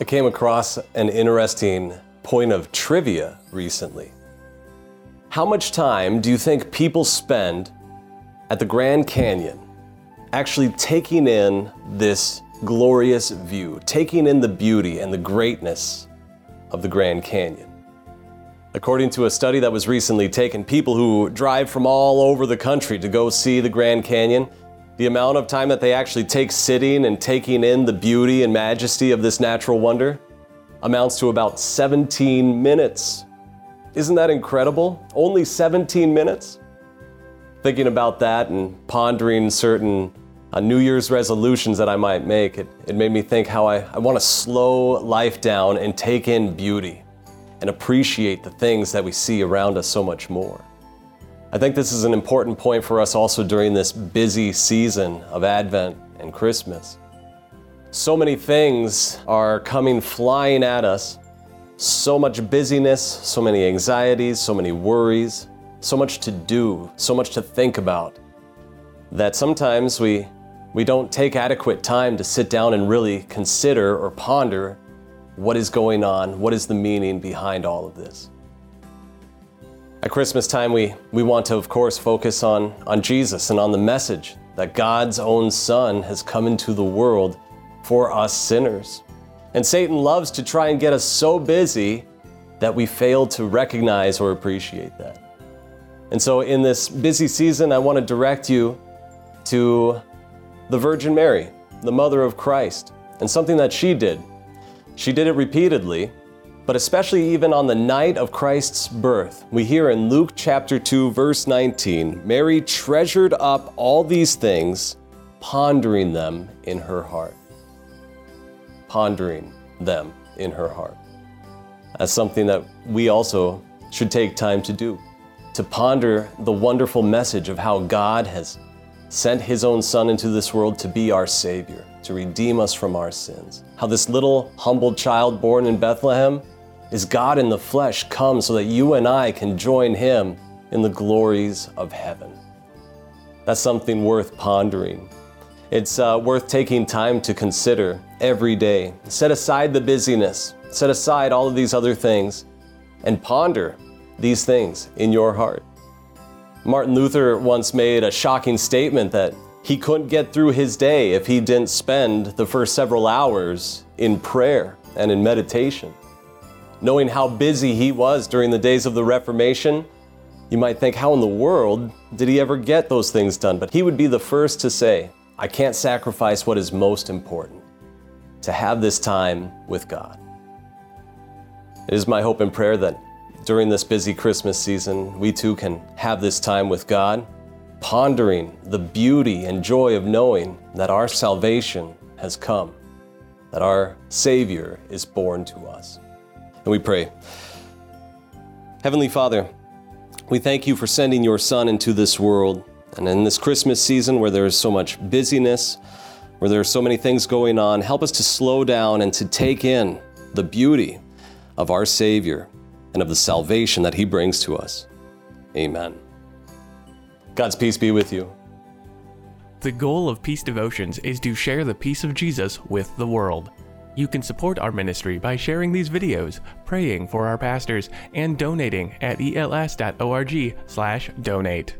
I came across an interesting point of trivia recently. How much time do you think people spend at the Grand Canyon actually taking in this glorious view, taking in the beauty and the greatness of the Grand Canyon? According to a study that was recently taken, people who drive from all over the country to go see the Grand Canyon, the amount of time that they actually take sitting and taking in the beauty and majesty of this natural wonder amounts to about 17 minutes. Isn't that incredible? Only 17 minutes? Thinking about that and pondering certain uh, New Year's resolutions that I might make, it, it made me think how I, I want to slow life down and take in beauty and appreciate the things that we see around us so much more. I think this is an important point for us also during this busy season of Advent and Christmas. So many things are coming flying at us. So much busyness, so many anxieties, so many worries, so much to do, so much to think about, that sometimes we, we don't take adequate time to sit down and really consider or ponder what is going on? What is the meaning behind all of this? At Christmas time, we, we want to, of course, focus on, on Jesus and on the message that God's own Son has come into the world for us sinners. And Satan loves to try and get us so busy that we fail to recognize or appreciate that. And so, in this busy season, I want to direct you to the Virgin Mary, the mother of Christ, and something that she did she did it repeatedly, but especially even on the night of Christ's birth. We hear in Luke chapter 2, verse 19 Mary treasured up all these things, pondering them in her heart. Pondering them in her heart. That's something that we also should take time to do. To ponder the wonderful message of how God has sent his own Son into this world to be our Savior, to redeem us from our sins. How this little humble child born in Bethlehem is God in the flesh come so that you and I can join him in the glories of heaven. That's something worth pondering. It's uh, worth taking time to consider every day. Set aside the busyness, set aside all of these other things, and ponder these things in your heart. Martin Luther once made a shocking statement that he couldn't get through his day if he didn't spend the first several hours in prayer and in meditation. Knowing how busy he was during the days of the Reformation, you might think, how in the world did he ever get those things done? But he would be the first to say, I can't sacrifice what is most important to have this time with God. It is my hope and prayer that during this busy Christmas season, we too can have this time with God, pondering the beauty and joy of knowing that our salvation has come, that our Savior is born to us. And we pray. Heavenly Father, we thank you for sending your Son into this world. And in this Christmas season where there is so much busyness, where there are so many things going on, help us to slow down and to take in the beauty of our Savior and of the salvation that He brings to us. Amen. God's peace be with you. The goal of Peace Devotions is to share the peace of Jesus with the world. You can support our ministry by sharing these videos, praying for our pastors, and donating at els.org/donate.